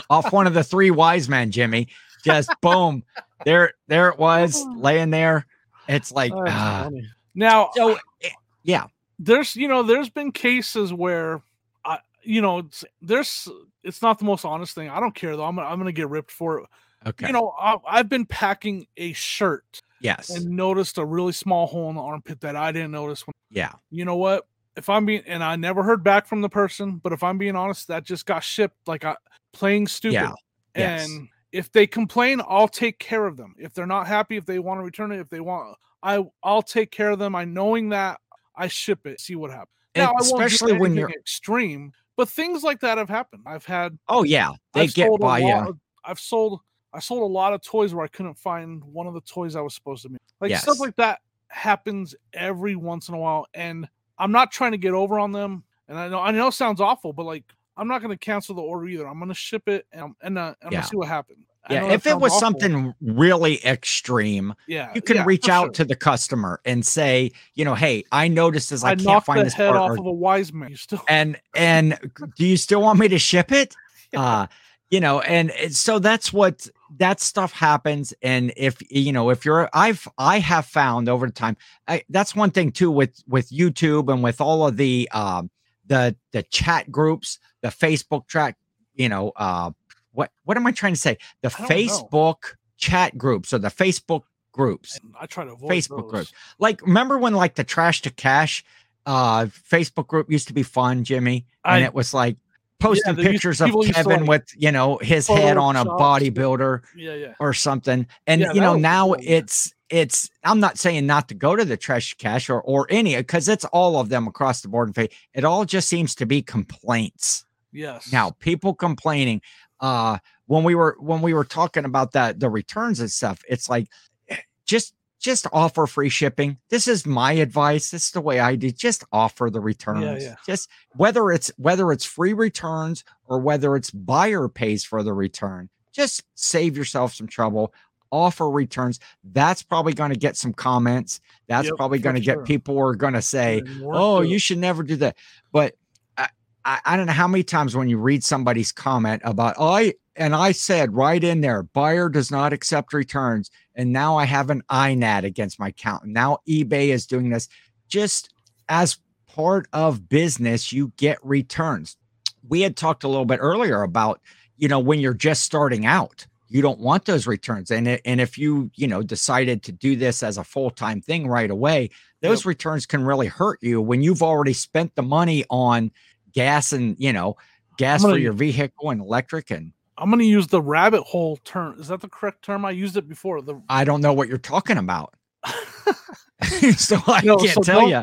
off one of the three wise men jimmy just boom there there it was laying there it's like Oh, ah. Now, so yeah there's you know there's been cases where I you know, there's it's not the most honest thing. I don't care though. I'm I'm gonna get ripped for it. Okay. You know, I, I've been packing a shirt yes. and noticed a really small hole in the armpit that I didn't notice. When yeah. you know what? If I'm being and I never heard back from the person, but if I'm being honest, that just got shipped like I playing stupid. Yeah. Yes. And if they complain, I'll take care of them. If they're not happy, if they want to return it, if they want, I I'll take care of them. I knowing that I ship it, see what happens. Now, I won't especially when you're extreme, but things like that have happened. I've had Oh yeah. They I've get by yeah. of- I've sold I sold a lot of toys where I couldn't find one of the toys I was supposed to be. Like stuff like that happens every once in a while, and I'm not trying to get over on them. And I know I know it sounds awful, but like I'm not going to cancel the order either. I'm going to ship it and I'm, and uh, I'm Yeah. going to see what happens. Yeah. If it was awful. something really extreme, yeah, you can yeah, reach out sure. to the customer and say, you know, hey, I noticed this. I, I can't find this head part. off of a wise man. Still and and do you still want me to ship it uh you know and so that's what that stuff happens and if you know if you're i've i have found over time I, that's one thing too with with youtube and with all of the um the the chat groups the facebook track you know uh what what am i trying to say the don't know. facebook chat groups or the facebook groups I try to avoid Facebook those. group. like remember when like the trash to cash uh facebook group used to be fun jimmy and I- it was like posting used- pictures of used to, kevin like, with you know his head on a bodybuilder Yeah, yeah. or something and Yeah, you know now it's it's i'm not saying not to go to the trash to cash or or any because it's all of them across the board and it all just seems to be complaints Yes. now people complaining uh when we were when we were talking about that the returns and stuff it's like eh, just just offer free shipping. This is my advice. This is the way i do. Just offer the returns. yeah. just whether it's whether it's free returns or whether it's buyer pays for the return just save yourself some trouble. Offer returns. That's probably going to get some comments. That's Yep, probably going to sure. get people who are going to say oh you should never do that. But I, I don't know how many times when you read somebody's comment about "Oh, i and i said right in there buyer does not accept returns and now i have an INAD against my account. Now ebay is doing this. Just as part of business you get returns. We had talked a little bit earlier about you know when you're just starting out you don't want those returns. And it, and if you you know decided to do this as a full-time thing right away those returns can really hurt you when you've already spent the money on gas and you know gas for gonna- your vehicle and electric and I'm going to use the rabbit hole term. Is that the correct term? I used it before. The i don't know what you're talking about so i No, can't so tell you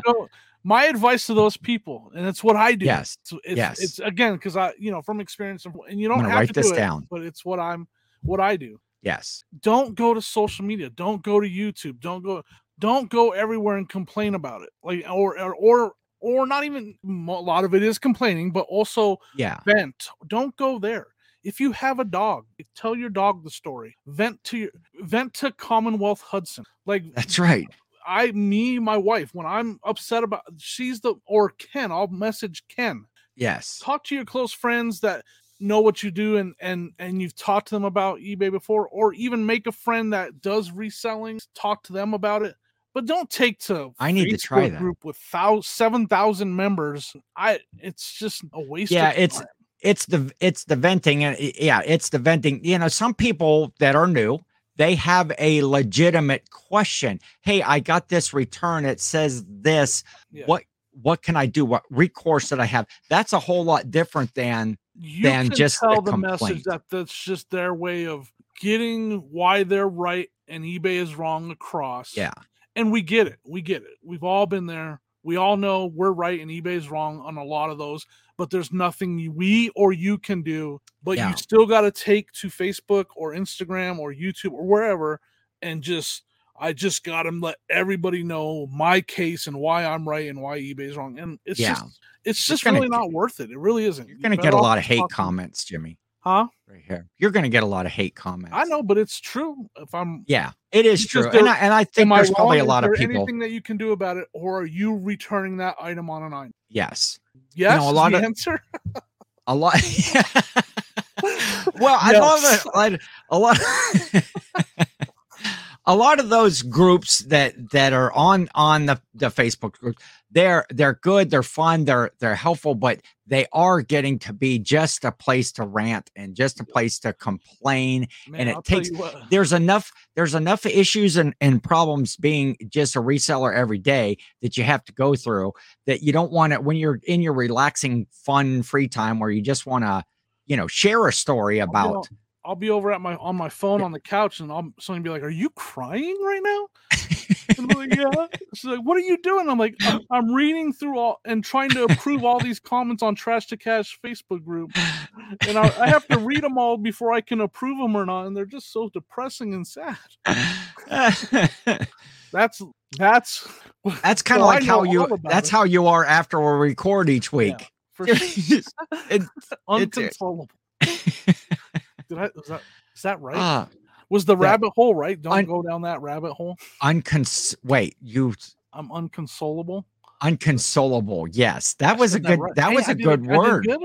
my advice to those people, and it's what I do. yes It's, it's, Yes. it's again because I, you know, from experience, and you don't have write to this do it, down. but it's what I'm, what I do. yes Don't go to social media. Don't go to YouTube. Don't go. Don't go everywhere and complain about it. Like or or or, or not even a lot of it is complaining, but also yeah vent. Don't go there. If you have a dog, tell your dog the story. Vent to your vent to Commonwealth Hudson. Like that's right I, me, my wife, when I'm upset about, she's the or Ken. I'll message Ken. yes Talk to your close friends that know what you do and and and you've talked to them about eBay before, or even make a friend that does reselling. Talk to them about it. But don't take to I need to try Facebook that. group with thou- seven thousand members. I it's just a waste. Yeah, of it's- time. it's the it's the venting and yeah it's the venting you know some people that are new they have a legitimate question hey i got this return it says this Yeah. what what can i do what recourse that i have that's a whole lot different than you than just tell the message that that's just their way of getting why they're right and eBay is wrong across. yeah And we get it. We get it. We've all been there. We all know we're right and eBay's wrong on a lot of those, but there's nothing we or you can do. But Yeah. you still got to take to Facebook or Instagram or YouTube or wherever and just I just got to let everybody know my case and why I'm right and why eBay's wrong. And it's Yeah. just it's just gonna really not worth it. It really isn't. you're You're gonna get a lot of hate comments jimmy Huh? Right here you're gonna get a lot of hate comments I know, but it's true. If I'm yeah it is true there- and I, and I think am I there's probably a lot of people anything that you can do about it, or are you returning that item on an item? yes Yes, a is lot the of- answer. a lot well i love Yes. it a lot Of, a lot of those groups that that are on on the the facebook group they're they're good, they're fun, they're they're helpful, but they are getting to be just a place to rant and just a place to complain. Man, and it I'll takes- There's enough there's enough issues and, and problems being just a reseller every day that you have to go through that you don't want to when you're in your relaxing, fun, free time where you just want to, you know, share a story about I'll be over at my on my phone on the couch, and I'll somebody be like, "Are you crying right now?" Like, "Yeah." She's like, "What are you doing?" I'm like, "I'm, I'm reading through all and trying to approve all these comments on Trash to Cash Facebook group, and I, I have to read them all before I can approve them or not, and they're just so depressing and sad." That's that's That's kind of like how you that's it. how you are after we record each week. for sure It- unconsolable. Did I? Is that is that right? uh, Was the yeah. rabbit hole right? Don't Un- go down that rabbit hole. uncons wait, you I'm unconsolable. unconsolable. Yes. That I was a good right. that Hey, was I a good word. good.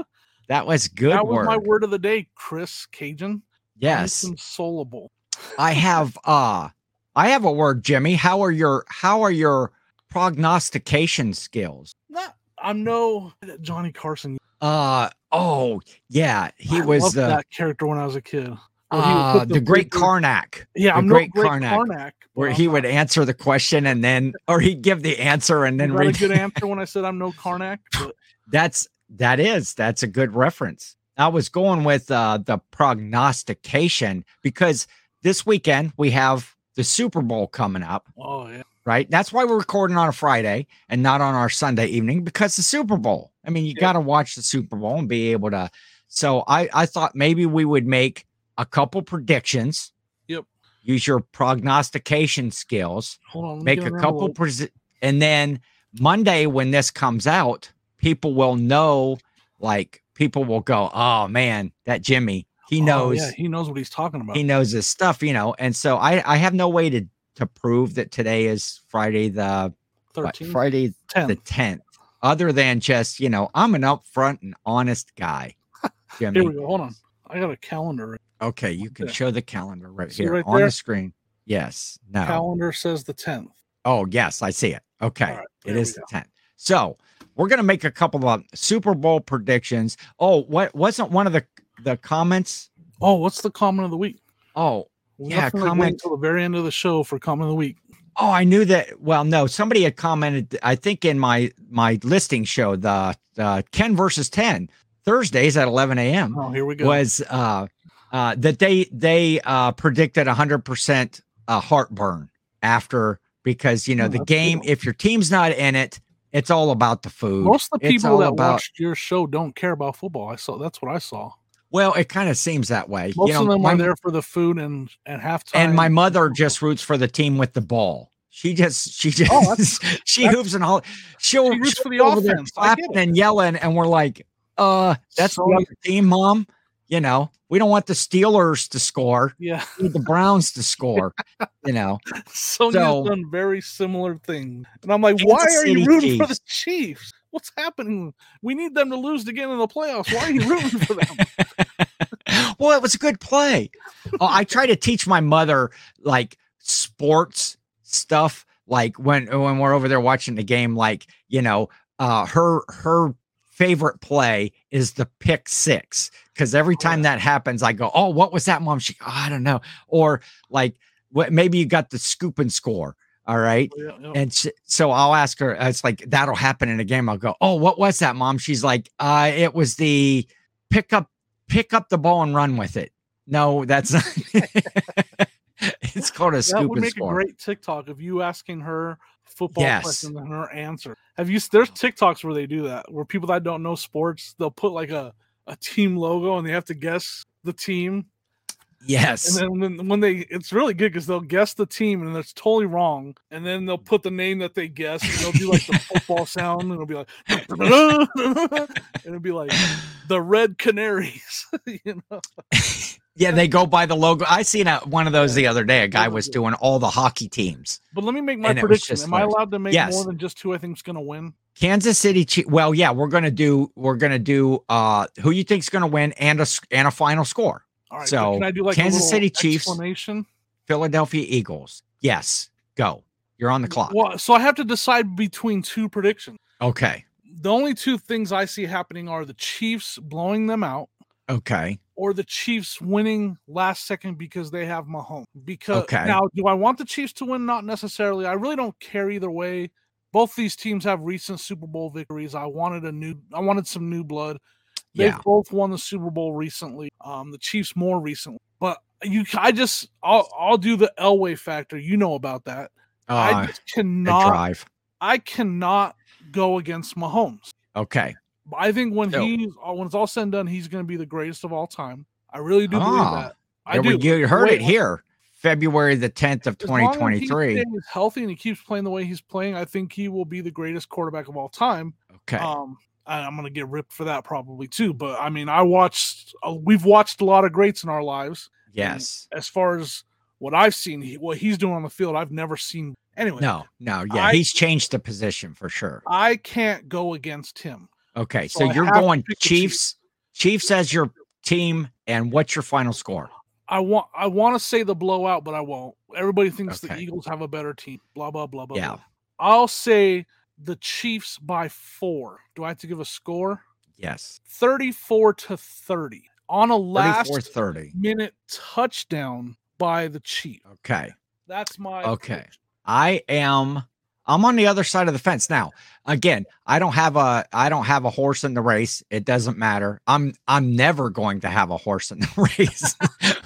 That was good that was word. my word of the day, Chris Cajun. Yes. Inconsolable. I have uh I have a word, Jimmy. How are your how are your prognostication skills? Not, I'm no Johnny Carson. Uh oh yeah, he I was loved uh, that character when I was a kid. Uh the great Carnac, Yeah, the I'm great Carnac, Carnac. where he would answer the question and then or he'd give the answer and then read a good answer when I said I'm no Carnac. But That's that is that's a good reference. I was going with uh the prognostication because this weekend we have the Super Bowl coming up, oh yeah, right? That's why we're recording on a Friday and not on our Sunday evening because the Super Bowl. I mean, you Yeah. got to watch the Super Bowl and be able to. So I I thought maybe we would make a couple predictions. Yep. Use your prognostication skills hold on. make a couple pres- and then monday when this comes out people will know like people will go oh man that jimmy he Oh, knows yeah, he knows what he's talking about. he knows his stuff you know and so i i have no way to to prove that today is friday the 13th? friday 10. the 10th other than just you know i'm an upfront and honest guy Here we go. Hold on. I got a calendar. Okay you can show the calendar right See here right on there? the screen yes no Calendar says the 10th. Oh, yes, I see it. Okay. right, it is the 10th. So we're gonna make a couple of Super Bowl predictions. Oh, what wasn't one of the the comments? Oh, what's the comment of the week? Oh, We Yeah, comment- until the very end of the show for comment of the week. oh, I knew that. Well, no, somebody had commented, I think in my my listing show, the the Ken versus 10 Thursdays at 11 a.m. Oh, here we go. was uh uh that they they uh predicted 100% uh heartburn after because you know Oh, the that's game cool. if your team's not in it it's all about the food Most of the people that about- watched your show don't care about football. I saw that's what I saw. well it kind of seems that way Most you know of them my, are there for the food and and halftime. and my mother just roots for the team with the ball she just she just Oh, that's- she that's- hooves and all she'll, She roots she'll for the be over there offense. I clapping and yelling and we're like uh that's So- the other team mom you know we don't want the steelers to score yeah, we need the browns to score you know Sonya's So- done very similar things, and I'm like, Kansas why are you rooting for the Chiefs. Chiefs? What's happening? We need them to lose to get in the playoffs. Why are you rooting for them? well, it was a good play. Oh, I try to teach my mother like sports stuff, like when when we're over there watching the game, like you know, uh, her her favorite play is the pick six because every time that happens, I go, "Oh, what was that, mom?" She, oh, I don't know, or like, what? Maybe you got the scoop and score. All right. Yeah, yeah. And sh- so I'll ask her, it's like that'll happen in a game. I'll go, Oh, what was that, mom? She's like, uh, it was the pick up, pick up the ball and run with it. No, that's not it's called a scoop that would and make score. a great TikTok of you asking her football Yes. questions and her answer. Have you? There's TikToks where they do that, where people that don't know sports, they'll put like a a team logo and they have to guess the team. yes. And then when, when they, it's really good because they'll guess the team and it's totally wrong. And then they'll put the name that they guess and they'll do like the football sound and it'll be like, and it'll be like the Red Canaries. you know, yeah, they go by the logo. I seen a, one of those the other day. A guy was doing all the hockey teams. but let me make my And it was prediction. just Am I allowed to make Yes. more than just who I think's going to win? Kansas City. Chief, well, yeah, we're gonna do. We're gonna do. Uh, who you think's gonna win and a s- and a final score. All right. So, can I do like Kansas a City Chiefs- explanation? Philadelphia Eagles. Yes, go. You're on the clock. Well, so I have to decide between two predictions. Okay. The only two things I see happening are the Chiefs blowing them out Okay. Or the Chiefs winning last second because they have Mahomes. Because Okay. now, do I want the Chiefs to win? Not necessarily. I really don't care either way. Both these teams have recent Super Bowl victories. I wanted a new, I wanted some new blood. They've Yeah. both won the Super Bowl recently. Um, the Chiefs more recently, but you, I just, I'll, I'll do the Elway factor. You know about that. I Uh, just cannot, drive. I cannot go against Mahomes. Okay. I think when So- he's uh, when it's all said and done, he's going to be the greatest of all time. I really do believe Ah, that. I do. you heard Wait, it here. February the 10th of as long as he 2023. stays healthy and he keeps playing the way he's playing, I think he will be the greatest quarterback of all time. Okay. Um, I'm going to get ripped for that probably too. But I mean, I watched. Uh, we've watched a lot of greats in our lives. yes. As far as what I've seen, he, what he's doing on the field, I've never seen. Anyway, No, no. Yeah. I- he's changed the position for sure. I can't go against him. Okay. so So you're going Chiefs, Chiefs as your team. And what's your final score? I want I want to say the blowout, but I won't. Everybody thinks the Eagles have a better team. Blah blah blah blah. Yeah. blah. I'll say the Chiefs by four. Do I have to give a score? Yes. 34 to 30 on a last 30. minute touchdown by the Chiefs. Okay. That's my Okay. I am I'm on the other side of the fence now. Again, I don't have a I don't have a horse in the race. It doesn't matter. I'm I'm never going to have a horse in the race.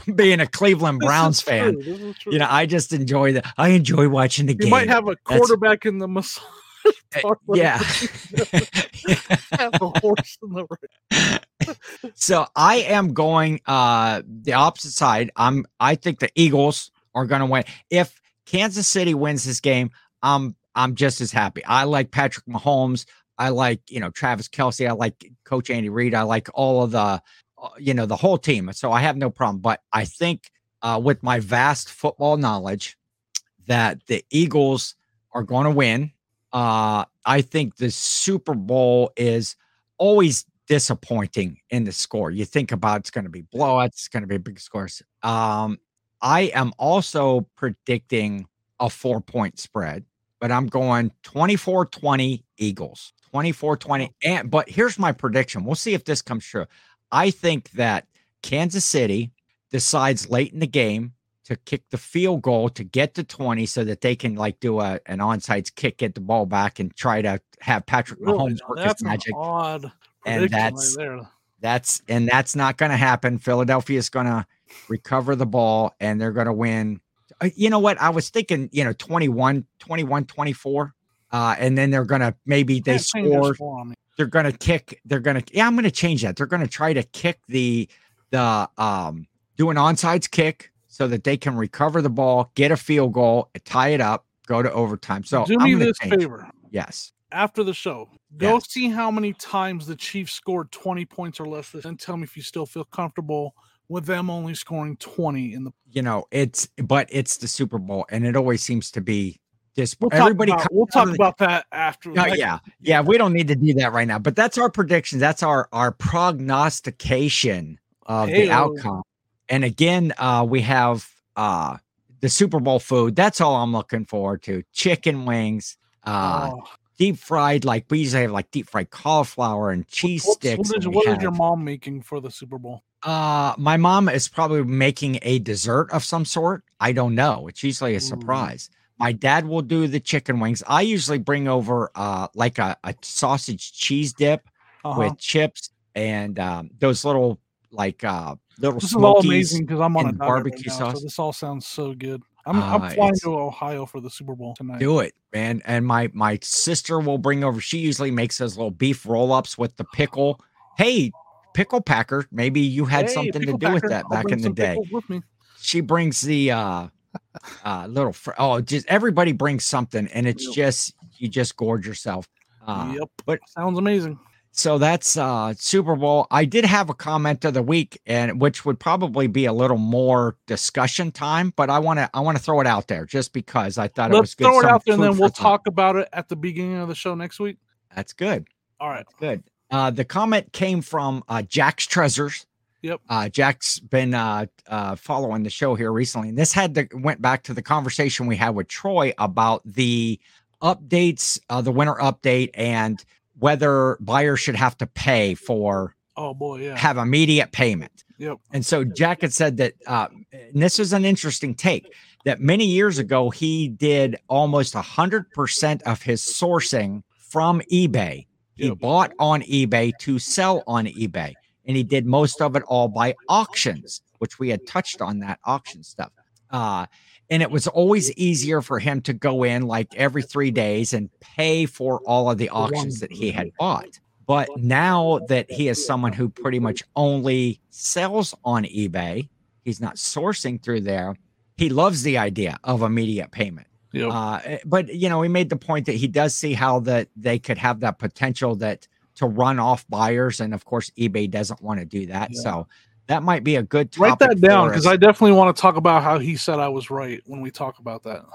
Being a Cleveland Browns fan, true, this is true. you know, I just enjoy the I enjoy watching the you game. You might have a quarterback in the massage Uh, yeah. have a horse in the race. so I am going uh the opposite side. I'm I think the Eagles are going to win. If Kansas City wins this game, I'm I'm just as happy. I like Patrick Mahomes. I like, you know, Travis Kelce. I like Coach Andy Reid. I like all of the, uh, you know, the whole team. So I have no problem. But I think uh, with my vast football knowledge that the Eagles are going to win. Uh, I think the Super Bowl is always disappointing in the score. You think about it's going to be blowouts, it's going to be big scores. Um, I am also predicting a four point spread, but I'm going 24 20 Eagles, 24 20. And, but here's my prediction. We'll see if this comes true. I think that Kansas City decides late in the game to kick the field goal to get to 20 so that they can like do a an onside kick, get the ball back and try to have Patrick Really? Mahomes work his magic. odd And that's- right. That's and that's not going to happen. Philadelphia is going to recover the ball and they're going to win. Uh, You know what? I was thinking, you know, 21, 21, 24. Uh, and then they're going to maybe they Can't change their score. score on me. They're going to kick. They're going to, yeah, I'm going to change that. They're going to try to kick the, the, um, do an onsides kick so that they can recover the ball, get a field goal, tie it up, go to overtime. So Do I'm me this change. favor. Yes. after the show, go Yes. see how many times the Chiefs scored 20 points or less and tell me if you still feel comfortable with them only scoring 20 in the You know, it's, but it's the Super Bowl and it always seems to be this. we'll talk everybody about, we'll talk the- about that after Oh, next- yeah, yeah. We don't need to do that right now, but that's our predictions. That's our our prognostication of the Heyo. outcome. And again, uh, we have uh the Super Bowl food. That's all I'm looking forward to: chicken wings, uh, Oh, deep fried. Like we usually have like deep fried cauliflower and cheese what's- sticks. What is, what is your mom making for the Super Bowl? Uh, my mom is probably making a dessert of some sort. I don't know. It's usually a Ooh. surprise. My dad will do the chicken wings. I usually bring over uh like a, a sausage cheese dip Uh-huh. with chips and um those little like uh little This is all amazing because I'm on a diet right barbecue now, sauce. So this all sounds so good. I'm, Uh, I'm flying to Ohio for the Super Bowl tonight. Do it, man. And my my sister will bring over. She usually makes those little beef roll ups with the pickle. Hey, pickle packer, maybe you had Hey, something to do with that I'll back in the day. pickles With me. she brings the uh uh little fr- oh just everybody brings something and it's Yep. just you just gorge yourself uh yep. but- sounds amazing. so that's uh super bowl i did have a comment of the week and which would probably be a little more discussion time but i want to i want to throw it out there just because i thought it was good throw it some out there and then we'll talk about it at the beginning of the show next week. that's good All right. good uh the comment came from uh jack's treasures Yep. Uh, Jack's been uh, uh, following the show here recently, and this had to went back to the conversation we had with Troy about the updates, uh, the winter update, and whether buyers should have to pay for Oh boy, yeah. have immediate payment. Yep. And so Jack had said that, uh, and this is an interesting take, that many years ago he did almost a 100% of his sourcing from eBay. He Yep. bought on eBay to sell on eBay. And he did most of it all by auctions, which we had touched on that auction stuff. Uh, and it was always easier for him to go in like every three days and pay for all of the auctions that he had bought. But now that he is someone who pretty much only sells on eBay, he's not sourcing through there. He loves the idea of immediate payment. Yep. Uh, eh, but you know, he made the point that he does see how that they could have that potential that to run off buyers, and of course, eBay doesn't want to do that. Yeah. So that might be a good Write that down because. I definitely want to talk about how he said I was right when we talk about that.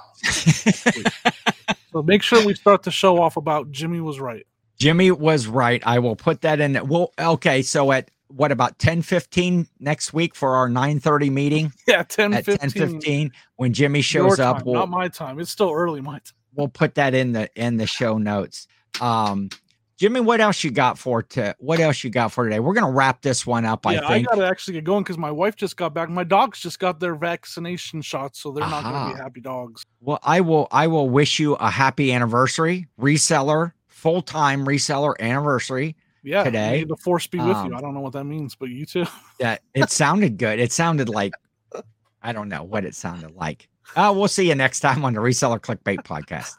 So make sure we start the show off about Jimmy was right. Jimmy was right. I will put that in. Well, okay. So at what about 10 15 next week for our 9 30 meeting Yeah, 10 at 10 15. 15 when Jimmy shows time, up? We'll, not my time. It's still early, my time. we'll put that in the in the show notes. Um, Jimmy, what else you got for to what else you got for today? We're gonna wrap this one up. yeah, I think I, gotta actually get going because my wife just got back. My dogs just got their vaccination shots, so they're not gonna be happy dogs. well, I will. I will wish you a happy anniversary, reseller, full time reseller anniversary. Yeah, Today, may the force be with um, you. I don't know what that means, but you too. yeah, it sounded good. It sounded like I don't know what it sounded like. Uh, we'll see you next time on the Reseller Clickbait podcast.